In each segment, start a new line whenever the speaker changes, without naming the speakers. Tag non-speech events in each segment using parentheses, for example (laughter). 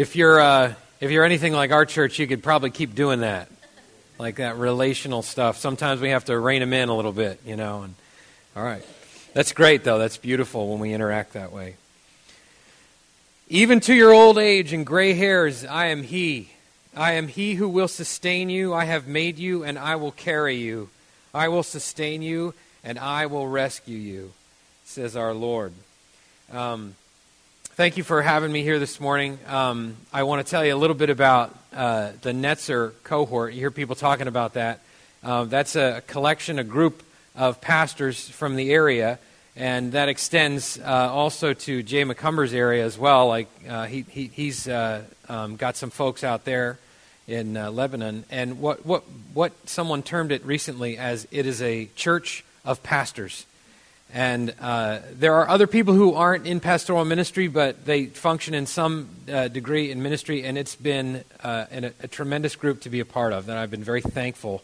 If you're, uh, if you're anything like our church, you could probably keep doing that, like that relational stuff. Sometimes we have to rein them in a little bit, you know. And, all right. That's great, though. That's beautiful when we interact that way. Even to your old age and gray hairs, I am He. I am He who will sustain you. I have made you, and I will carry you. I will sustain you, and I will rescue you, says our Lord. Um, thank you for having me here this morning. Um, I want to tell you a little bit about uh, the Netzer cohort. You hear people talking about that. Uh, that's a collection, a group of pastors from the area and that extends uh, also to Jay McCumber's area as well. Like uh, he, he he's uh, um, got some folks out there in uh, Lebanon, and what what what someone termed it recently as it is a church of pastors. And uh, there are other people who aren't in pastoral ministry, but they function in some uh, degree in ministry, and it's been a, a, tremendous group to be a part of, and I've been very thankful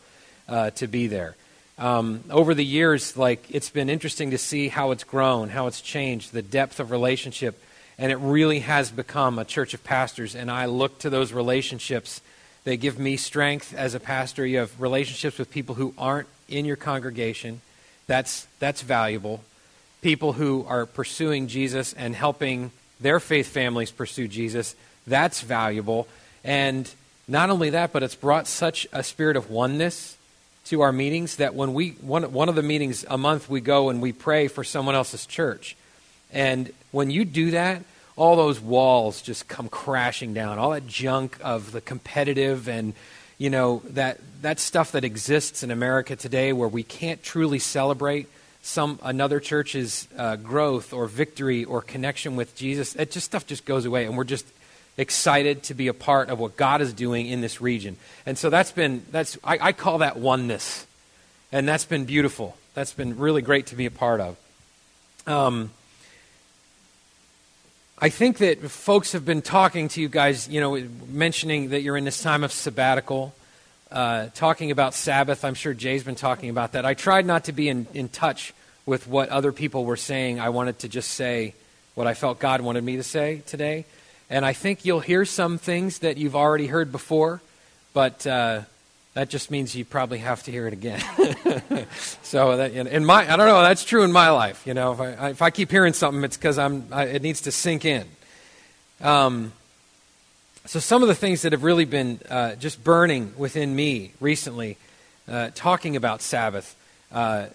to be there um, over the years, like it's been interesting to see how it's grown, how it's changed, the depth of relationship, and it really has become a church of pastors. And I look to those relationships; they give me strength as a pastor. You have relationships with people who aren't in your congregation. That's that's valuable. People who are pursuing Jesus and helping their faith families pursue Jesus. That's valuable. And not only that, but it's brought such a spirit of oneness to our meetings that when we one, one of the meetings a month we go and we pray for someone else's church and when you do that all those walls just come crashing down all that junk of the competitive and you know that that stuff that exists in america today where we can't truly celebrate some another church's uh, growth or victory or connection with jesus it just stuff just goes away and we're just excited to be a part of what God is doing in this region. And so that's been, that's, I, I call that oneness. And that's been beautiful. That's been really great to be a part of. Um, I think that folks have been talking to you guys, you know, mentioning that you're in this time of sabbatical, uh, talking about Sabbath. I'm sure Jay's been talking about that. I tried not to be in, in touch with what other people were saying. I wanted to just say what I felt God wanted me to say today. And I think you'll hear some things that you've already heard before, but uh, that just means you probably have to hear it again. (laughs) so that, in my, I don't know, that's true in my life. You know, if I, if I keep hearing something, it's because I'm, I, it needs to sink in. Um, so some of the things that have really been uh, just burning within me recently, uh, talking about Sabbath uh,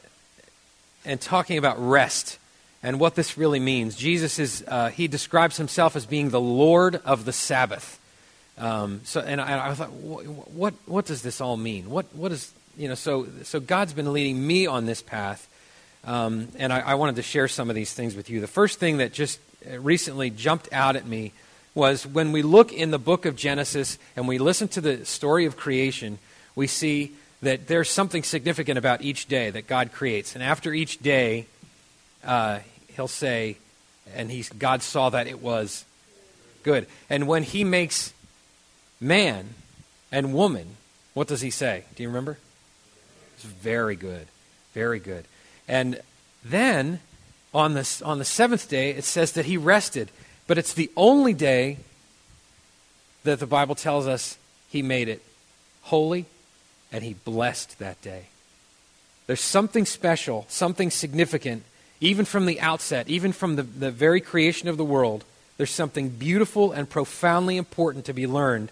and talking about rest and what this really means. Jesus is, uh, he describes himself as being the Lord of the Sabbath. Um, so, and I, I thought, what, what does this all mean? What, what is, you know, so, so God's been leading me on this path, um, and I, I wanted to share some of these things with you. The first thing that just recently jumped out at me was when we look in the book of Genesis and we listen to the story of creation, we see that there's something significant about each day that God creates. And after each day, uh, he'll say, and he's, God saw that it was good. And when he makes man and woman, what does he say? Do you remember? It's very good. Very good. And then on the, on the seventh day, it says that he rested. But it's the only day that the Bible tells us he made it holy and he blessed that day. There's something special, something significant even from the outset, even from the, the very creation of the world, there's something beautiful and profoundly important to be learned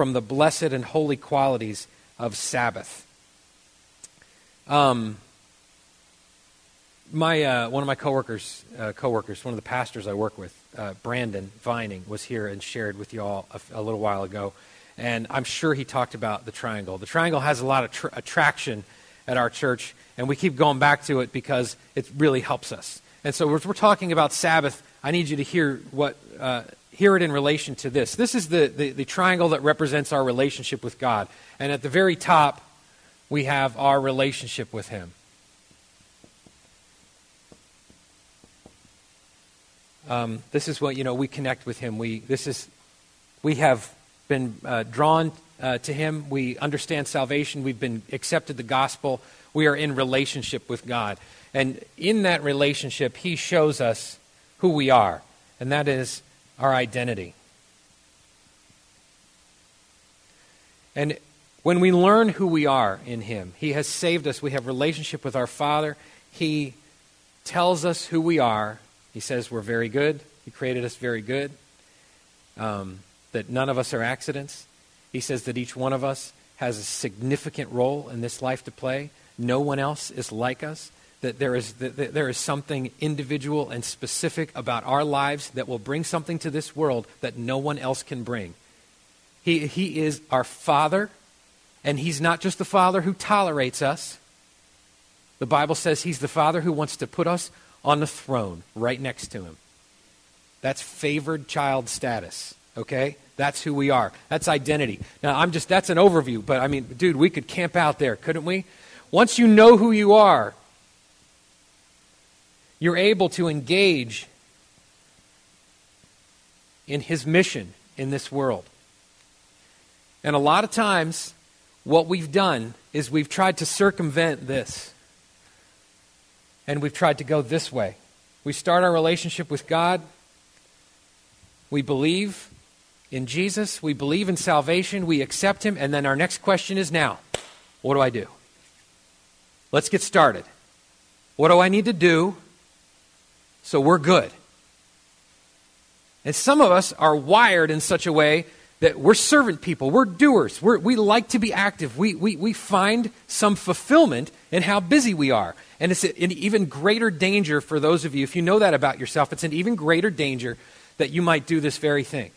from the blessed and holy qualities of Sabbath. Um, my uh, one of my coworkers, uh, coworkers, one of the pastors I work with, uh, Brandon Vining, was here and shared with you all a, a, little while ago, and I'm sure he talked about the triangle. The triangle has a lot of tr- attraction at our church, and we keep going back to it because it really helps us. And so, if we're talking about Sabbath, I need you to hear what uh, hear it in relation to this. This is the, the, the triangle that represents our relationship with God, and at the very top, we have our relationship with Him. Um, this is what you know. We connect with Him. We this is we have been uh, drawn uh, to Him. We understand salvation. We've been accepted the gospel. We are in relationship with God. And in that relationship, He shows us who we are, and that is our identity. And when we learn who we are in Him, He has saved us. We have relationship with our Father. He tells us who we are. He says we're very good. He created us very good. Um, that none of us are accidents. He says that each one of us has a significant role in this life to play. No one else is like us. That there is, that there is something individual and specific about our lives that will bring something to this world that no one else can bring. He, he is our Father, and He's not just the Father who tolerates us. The Bible says He's the Father who wants to put us on the throne right next to Him. That's favored child status, okay? That's who we are. That's identity. Now, I'm just, that's an overview, but I mean, dude, we could camp out there, couldn't we? Once you know who you are, you're able to engage in His mission in this world. And a lot of times, what we've done is we've tried to circumvent this. And we've tried to go this way. We start our relationship with God. We believe in Jesus. We believe in salvation. We accept Him. And then our next question is now, what do I do? Let's get started. What do I need to do so we're good? And some of us are wired in such a way that we're servant people, we're doers, we're, we like to be active. We, we, we find some fulfillment in how busy we are. And it's an even greater danger for those of you, if you know that about yourself, it's an even greater danger that you might do this very thing.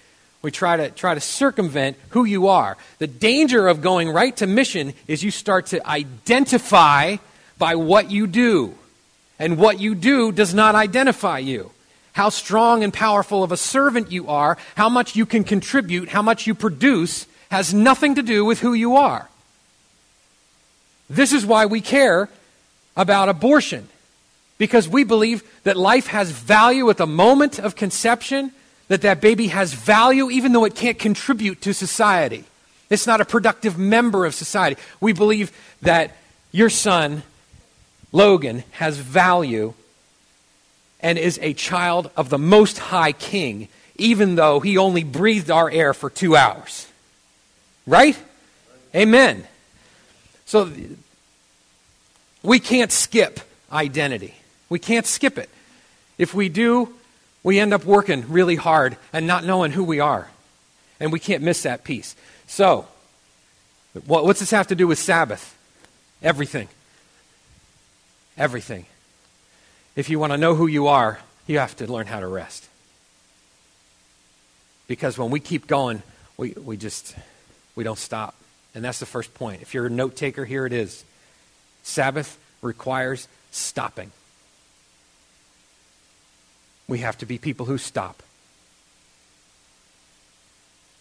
We try to try to circumvent who you are. The danger of going right to mission is you start to identify by what you do. And what you do does not identify you how strong and powerful of a servant you are, how much you can contribute, how much you produce, has nothing to do with who you are. This is why we care about abortion, because we believe that life has value at the moment of conception, that that baby has value even though it can't contribute to society. It's not a productive member of society. We believe that your son, Logan, has value and is a child of the Most High King, even though he only breathed our air for two hours. Right? Amen. So we can't skip identity. We can't skip it. If we do, we end up working really hard and not knowing who we are. And we can't miss that piece. So, what's this have to do with Sabbath? Everything. Everything. If you want to know who you are, you have to learn how to rest. Because when we keep going, we, we just we don't stop. And that's the first point. If you're a note taker, here it is. Sabbath requires stopping. We have to be people who stop.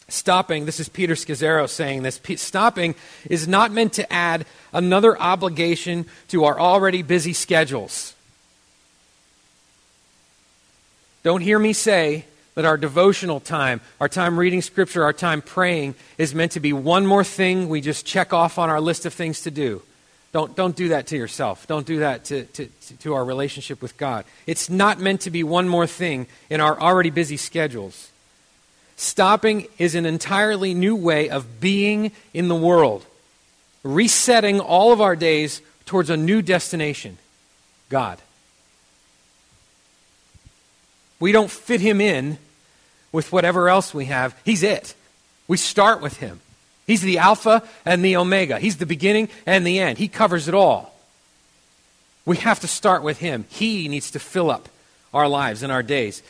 Stopping, this is Peter Scazzero saying this, stopping is not meant to add another obligation to our already busy schedules. Don't hear me say that our devotional time, our time reading Scripture, our time praying is meant to be one more thing we just check off on our list of things to do. Don't, don't do that to yourself. Don't do that to, to, to our relationship with God. It's not meant to be one more thing in our already busy schedules. Stopping is an entirely new way of being in the world, resetting all of our days towards a new destination God. We don't fit him in with whatever else we have. He's it. We start with him. He's the Alpha and the Omega. He's the beginning and the end. He covers it all. We have to start with him. He needs to fill up our lives and our days.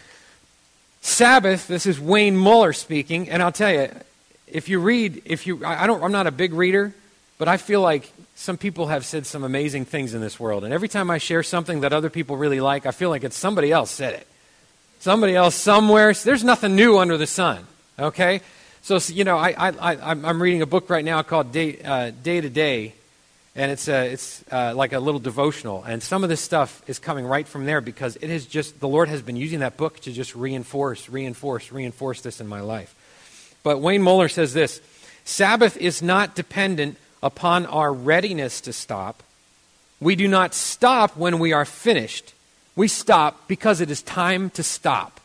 Sabbath, this is Wayne Muller speaking, and I'll tell you, if you read, if you, I don't, I'm not a big reader, but I feel like some people have said some amazing things in this world. And every time I share something that other people really like, I feel like it's somebody else said it somebody else somewhere. There's nothing new under the sun, okay? So, you know, I, I, I, am reading a book right now called Day, uh, Day to Day, and it's, uh, it's uh, like a little devotional. And some of this stuff is coming right from there because it is just, the Lord has been using that book to just reinforce, reinforce, reinforce this in my life. But Wayne Muller says this Sabbath is not dependent upon our readiness to stop. We do not stop when we are finished we stop because it is time to stop.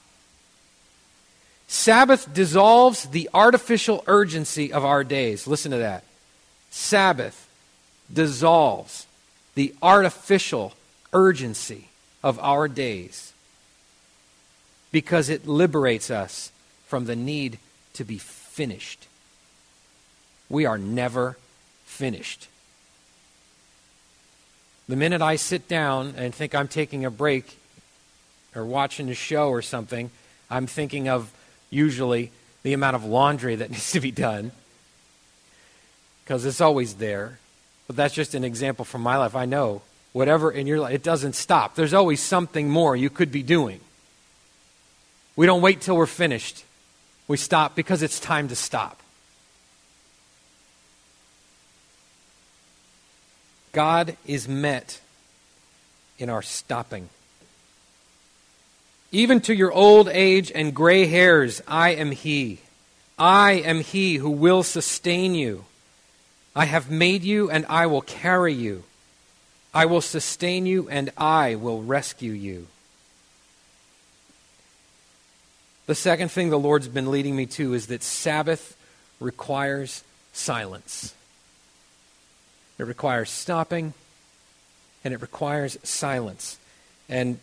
Sabbath dissolves the artificial urgency of our days. Listen to that. Sabbath dissolves the artificial urgency of our days because it liberates us from the need to be finished. We are never finished. The minute I sit down and think I'm taking a break or watching a show or something, I'm thinking of usually the amount of laundry that (laughs) needs to be done because it's always there. But that's just an example from my life. I know whatever in your life, it doesn't stop. There's always something more you could be doing. We don't wait till we're finished. We stop because it's time to stop. God is met in our stopping. Even to your old age and gray hairs, I am He. I am He who will sustain you. I have made you, and I will carry you. I will sustain you, and I will rescue you. The second thing the Lord's been leading me to is that Sabbath requires silence. It requires stopping, and it requires silence. And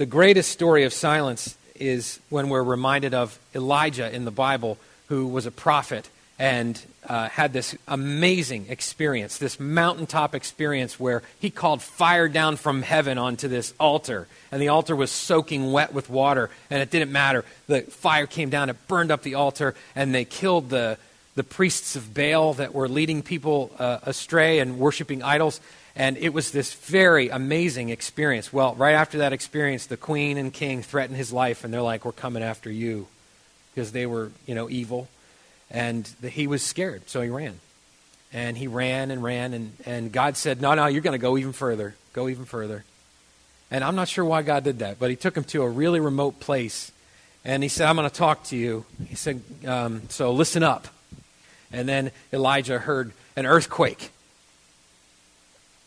the greatest story of silence is when we're reminded of Elijah in the Bible, who was a prophet and uh, had this amazing experience, this mountaintop experience where he called fire down from heaven onto this altar. And the altar was soaking wet with water, and it didn't matter. The fire came down, it burned up the altar, and they killed the, the priests of Baal that were leading people uh, astray and worshiping idols. And it was this very amazing experience. Well, right after that experience, the queen and king threatened his life, and they're like, We're coming after you because they were, you know, evil. And the, he was scared, so he ran. And he ran and ran, and, and God said, No, no, you're going to go even further. Go even further. And I'm not sure why God did that, but he took him to a really remote place. And he said, I'm going to talk to you. He said, um, So listen up. And then Elijah heard an earthquake.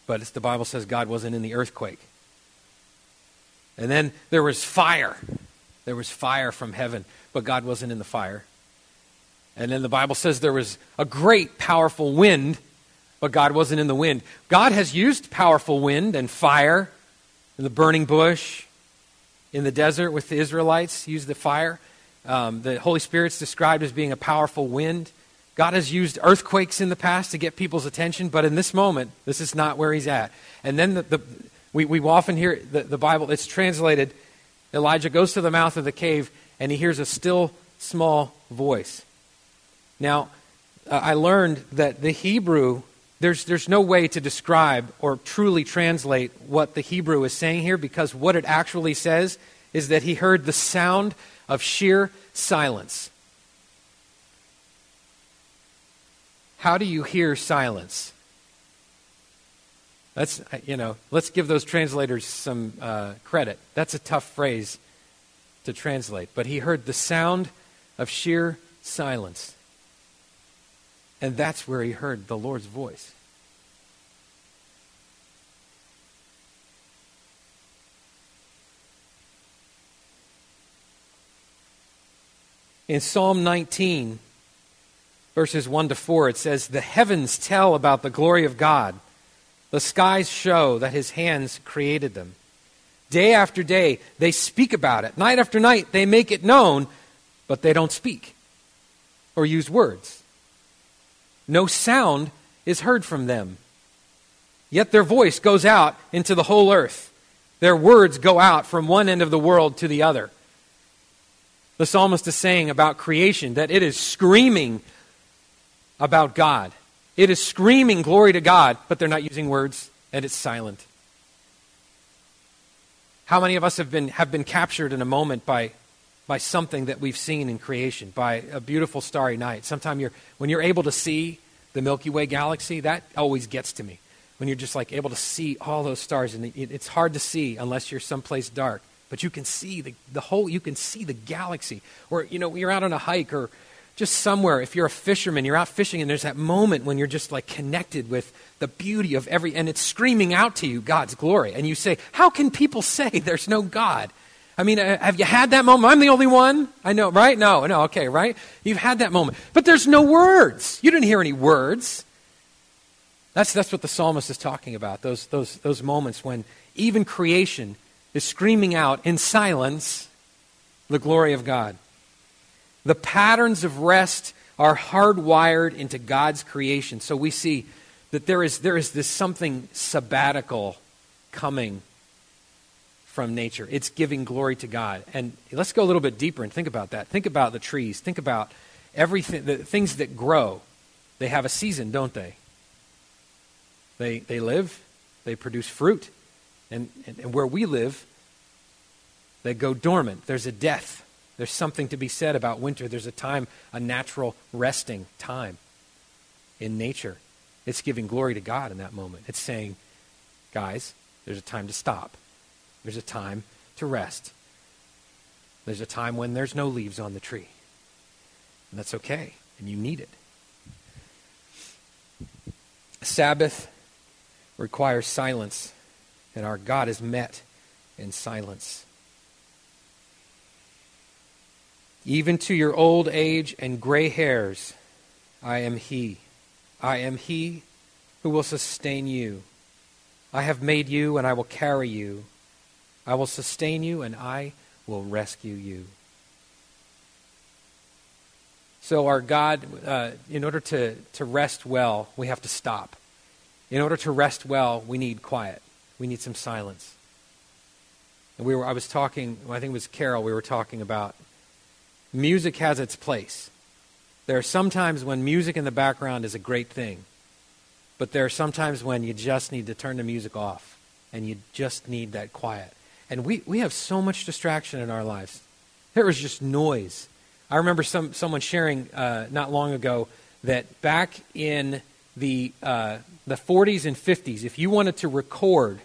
But the Bible says God wasn't in the earthquake. And then there was fire. There was fire from heaven, but God wasn't in the fire. And then the Bible says there was a great, powerful wind, but God wasn't in the wind. God has used powerful wind and fire in the burning bush, in the desert with the Israelites, used the fire. Um, the Holy Spirit's described as being a powerful wind. God has used earthquakes in the past to get people's attention, but in this moment, this is not where he's at. And then the, the, we, we often hear the, the Bible, it's translated Elijah goes to the mouth of the cave and he hears a still small voice. Now, uh, I learned that the Hebrew, there's, there's no way to describe or truly translate what the Hebrew is saying here because what it actually says is that he heard the sound of sheer silence. How do you hear silence? That's, uh, you know, let's give those translators some uh, credit. That's a tough phrase to translate. But he heard the sound of sheer silence. And that's where he heard the Lord's voice. In Psalm 19, verses 1 to 4, it says, The heavens tell about the glory of God, the skies show that his hands created them. Day after day, they speak about it. Night after night, they make it known, but they don't speak or use words. No sound is heard from them. Yet their voice goes out into the whole earth. Their words go out from one end of the world to the other. The psalmist is saying about creation that it is screaming about God. It is screaming glory to God, but they're not using words and it's silent. How many of us have been, have been captured in a moment by by something that we've seen in creation, by a beautiful starry night. Sometimes you're, when you're able to see the Milky Way galaxy, that always gets to me. When you're just like able to see all those stars, and it's hard to see unless you're someplace dark, but you can see the, the whole, you can see the galaxy. Or, you know, you're out on a hike or just somewhere, if you're a fisherman, you're out fishing, and there's that moment when you're just like connected with the beauty of every, and it's screaming out to you God's glory. And you say, How can people (laughs) say there's no God? I mean, uh, have you had that moment? I'm the only one. I know, right? No, no, okay, right? You've had that moment. But there's no words. You didn't hear any words. That's, that's what the psalmist is talking about, those, those, those moments when even creation is screaming out in silence the glory of God. The patterns of rest are hardwired into God's creation. So we see that there is, there is this something sabbatical coming from nature. It's giving glory to God. And let's go a little bit deeper and think about that. Think about the trees. Think about everything, the things that grow. They have a season, don't they? They, they live, they produce fruit. And, and, and where we live, they go dormant. There's a death. There's something to be said about winter. There's a time, a natural resting time in nature. It's giving glory to God in that moment. It's saying, guys, there's a time to stop. There's a time to rest. There's a time when there's no leaves on the tree. And that's okay, and you need it. Sabbath requires silence, and our God is met in silence. Even to your old age and gray hairs, I am He. I am He who will sustain you. I have made you, and I will carry you. I will sustain you, and I will rescue you. So, our God, uh, in order to, to rest well, we have to stop. In order to rest well, we need quiet. We need some silence. And we were, I was talking, I think it was Carol, we were talking about music has its place. There are some times when music in the background is a great thing, but there are some times when you just need to turn the music off and you just need that quiet. And we, we have so much distraction in our lives. There is just noise. I remember some, someone sharing uh, not long ago that back in the, uh, the 40s and 50s, if you wanted to record,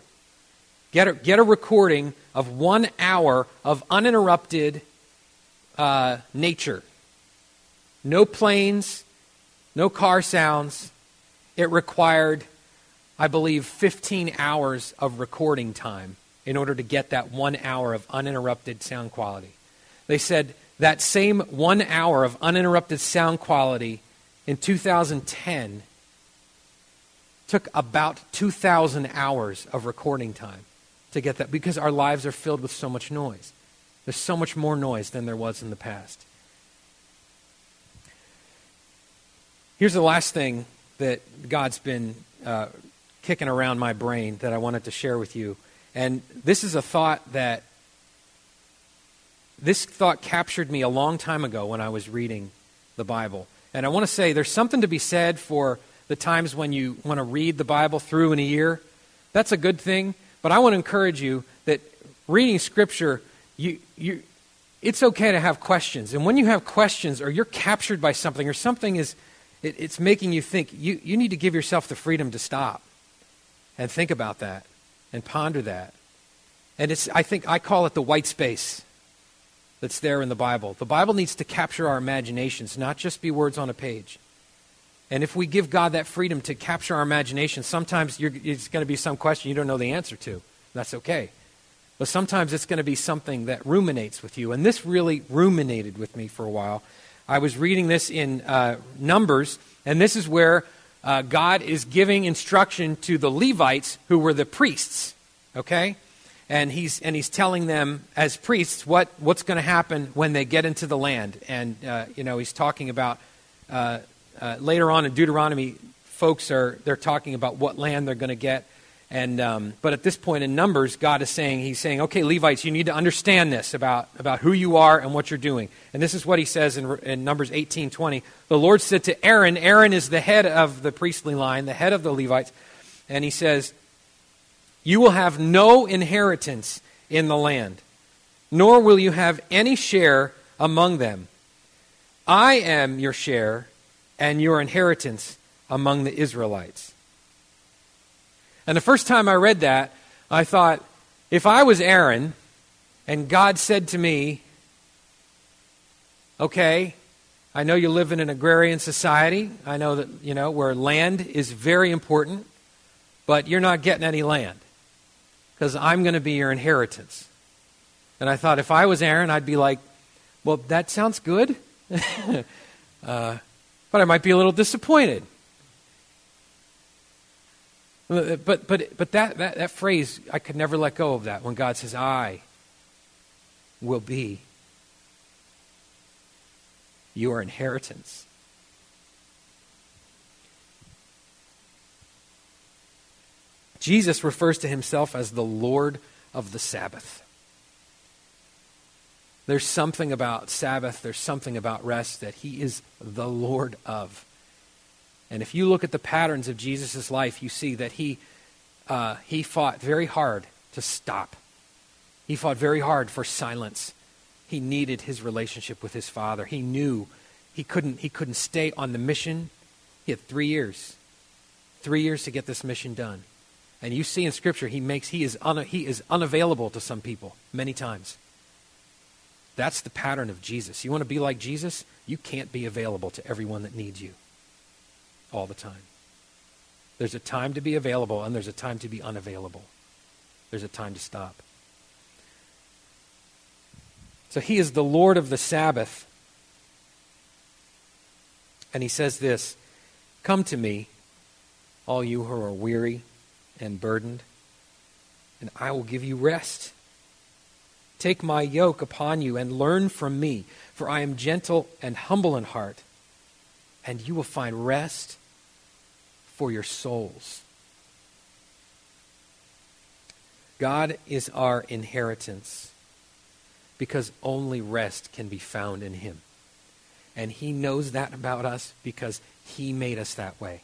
get a, get a recording of one hour of uninterrupted uh, nature. No planes, no car sounds. It required, I believe, 15 hours of recording time in order to get that one hour of uninterrupted sound quality. They said that same one hour of uninterrupted sound quality in 2010 took about 2,000 hours of recording time to get that because our lives are filled with so much noise. There's so much more noise than there was in the past. Here's the last thing that God's been uh, kicking around my brain that I wanted to share with you. And this is a thought that this thought captured me a long time ago when I was reading the Bible. And I want to say there's something to be said for the times when you want to read the Bible through in a year. That's a good thing. But I want to encourage you that reading Scripture you, you, it's okay to have questions. And when you have questions or you're captured by something or something is, it, it's making you think, you, you need to give yourself the freedom to stop and think about that and ponder that. And it's, I think, I call it the white space that's there in the Bible. The Bible needs to capture our imaginations, not just be words on a page. And if we give God that freedom to capture our imagination, sometimes it's going to be some question you don't know the answer to. That's okay. But sometimes it's going to be something that ruminates with you. And this really ruminated with me for a while. I was reading this in uh, Numbers, and this is where uh, God is giving instruction to the Levites, who were the priests. Okay? And he's, and he's telling them, as priests, what, what's going to happen when they get into the land. And, uh, you know, he's talking about, uh, uh, later on in Deuteronomy, folks are, they're talking about what land they're going to get. And, um, but at this point in Numbers, God is saying, He's saying, okay, Levites, you need to understand this about, about who you are and what you're doing. And this is what He says in, in Numbers 18 20. The Lord said to Aaron, Aaron is the head of the priestly line, the head of the Levites. And He says, You will have no inheritance in the land, nor will you have any share among them. I am your share and your inheritance among the Israelites. And the first time I read that, I thought, if I was Aaron and God said to me, okay, I know you live in an agrarian society. I know that, you know, where land is very important, but you're not getting any land because I'm going to be your inheritance. And I thought if I was Aaron, I'd be like, well, that sounds good, (laughs) uh, but I might be a little disappointed. But, but, but that, that, that phrase, I could never let go of that when God says, I will be your inheritance. Jesus refers to himself as the Lord of the Sabbath. There's something about Sabbath, there's something about rest that he is the Lord of. And if you look at the patterns of Jesus' life, you see that he, uh, he fought very hard to stop. He fought very hard for silence. He needed his relationship with his Father. He knew he couldn't, he couldn't stay on the mission. He had three years. Three years to get this mission done. And you see in Scripture, he, makes, he, is he is unavailable to some people many times. That's the pattern of Jesus. You want to be like Jesus? You can't be available to everyone that needs you all the time. There's a time to be available, and there's a time to be unavailable. There's a time to stop. So he is the Lord of the Sabbath. And he says this Come to me, all you who are weary and burdened, and I will give you rest. Take my yoke upon you and learn from me, for I am gentle and humble in heart, and you will find rest for your souls. God is our inheritance because only rest can be found in Him. And He knows that about us because He made us that way.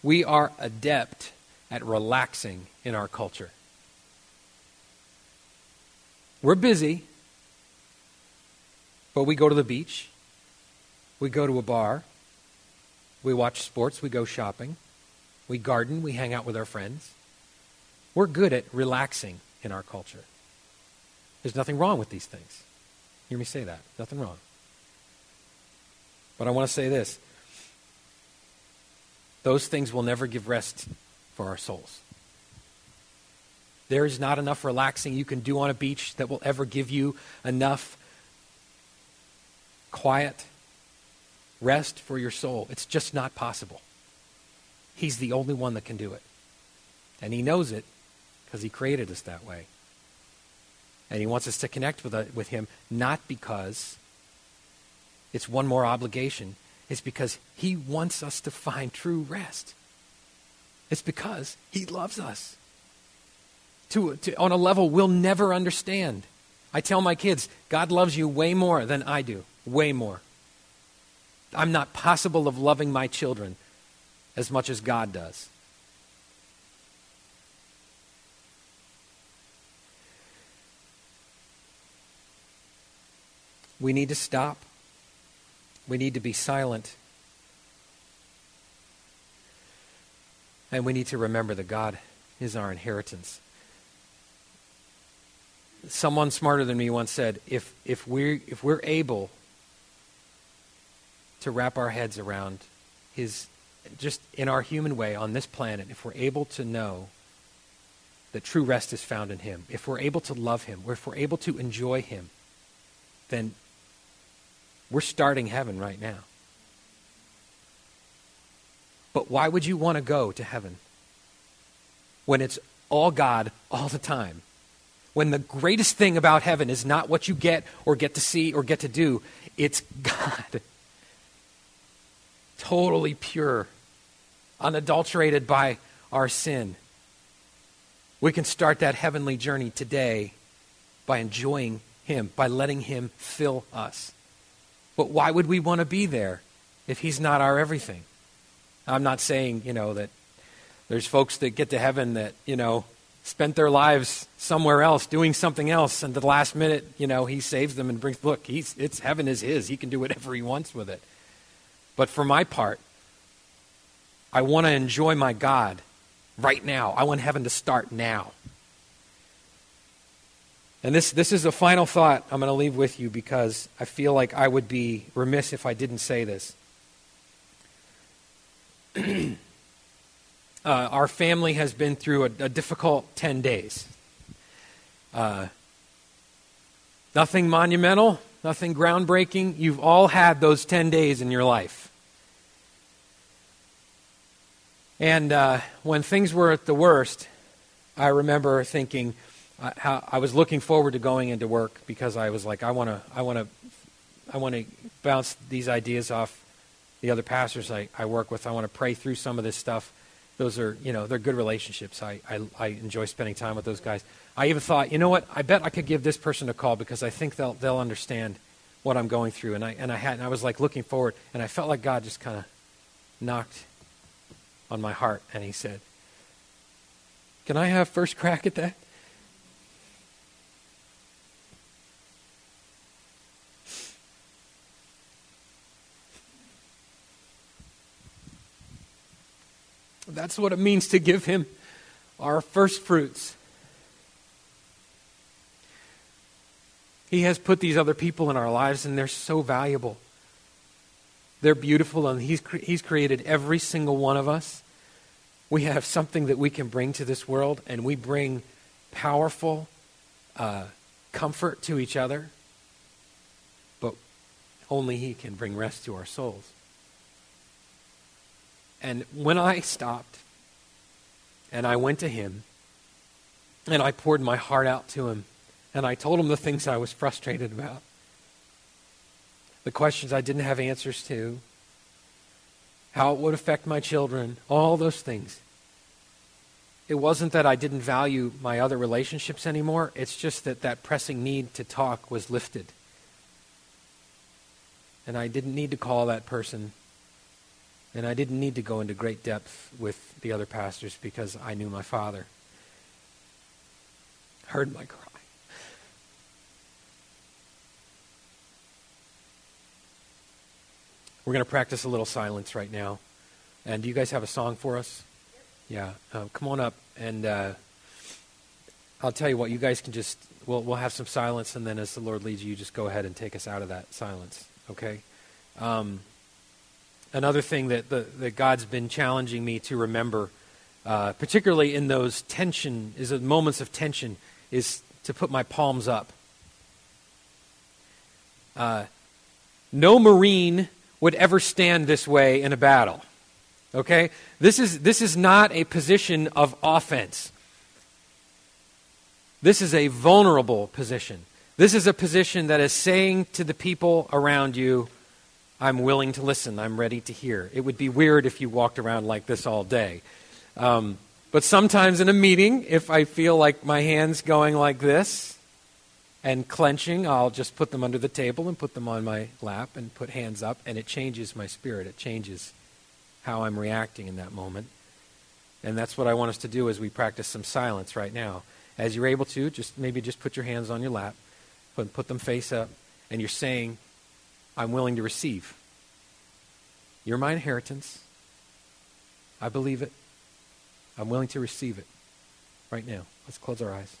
We are adept at relaxing in our culture. We're busy, but we go to the beach, we go to a bar, we watch sports, we go shopping, we garden, we hang out with our friends. We're good at relaxing in our culture. There's nothing wrong with these things. Hear me say that. Nothing wrong. But I want to say this those things will never give rest for our souls. There is not enough relaxing you can do on a beach that will ever give you enough quiet rest for your soul. It's just not possible. He's the only one that can do it. And He knows it because He created us that way. And He wants us to connect with, uh, with Him not because it's one more obligation, it's because He wants us to find true rest. It's because He loves us to, to, on a level we'll never understand. I tell my kids, God loves you way more than I do. Way more. I'm not possible of loving my children as much as God does. We need to stop. We need to be silent. And we need to remember that God is our inheritance. Someone smarter than me once said, if, if, we're, if we're able to wrap our heads around his, just in our human way on this planet, if we're able to know that true rest is found in him, if we're able to love him, or if we're able to enjoy him, then we're starting heaven right now. But why would you want to go to heaven when it's all God all the time? When the greatest thing about heaven is not what you get or get to see or get to do, it's (laughs) God. Totally pure, unadulterated by our sin. We can start that heavenly journey today by enjoying Him, by letting Him fill us. But why would we want to be there if He's not our everything? I'm not saying, you know, that there's folks that get to heaven that, you know, spent their lives somewhere else doing something else and the last minute you know he saves them and brings look he's it's heaven is his he can do whatever he wants with it but for my part i want to enjoy my god right now i want heaven to start now and this, this is a final thought I'm going to leave with you because I feel like I would be remiss if I didn't say this. (clears throat) uh, our family has been through a, a difficult 10 days. Uh, nothing monumental, nothing groundbreaking. You've all had those 10 days in your life. And uh, when things were at the worst, I remember thinking, uh, how I was looking forward to going into work because I was like, I want to, I want to, I want to bounce these ideas off the other pastors I, I work with. I want to pray through some of this stuff. Those are, you know, they're good relationships. I, I, I enjoy spending time with those guys. I even thought, you know what? I bet I could give this person a call because I think they'll, they'll understand what I'm going through. And I, and I had, and I was like looking forward, and I felt like God just kind of knocked on my heart, and He said, "Can I have first crack at that?" That's what it means to give Him our first fruits. He has put these other people in our lives, and they're so valuable. They're beautiful, and he's, he's created every single one of us. We have something that we can bring to this world, and we bring powerful uh, comfort to each other. But only He can bring rest to our souls. And when I stopped and I went to him and I poured my heart out to him and I told him the things I was frustrated about, the questions I didn't have answers to, how it would affect my children, all those things. It wasn't that I didn't value my other relationships anymore. It's just that that pressing need to talk was lifted. And I didn't need to call that person and I didn't need to go into great depth with the other pastors because I knew my father. Heard my cry. We're going to practice a little silence right now. And do you guys have a song for us? Yeah. Uh, come on up, and uh, I'll tell you what. You guys can just we'll we'll have some silence, and then as the Lord leads you, you just go ahead and take us out of that silence. Okay. Um, another thing that, the, that God's been challenging me to remember, uh, particularly in those tension, is moments of tension, is to put my palms up. Uh, no Marine would ever stand this way in a battle. Okay? This is, this is not a position of offense. This is a vulnerable position. This is a position that is saying to the people around you, I'm willing to listen. I'm ready to hear. It would be weird if you walked around like this all day. Um, but sometimes in a meeting, if I feel like my hands going like this and clenching, I'll just put them under the table and put them on my lap and put hands up, and it changes my spirit. It changes how I'm reacting in that moment. And that's what I want us to do as we practice some silence right now. As you're able to, just maybe just put your hands on your lap, put, put them face up, and you're saying, I'm willing to receive. You're my inheritance. I believe it. I'm willing to receive it right now. Let's close our eyes.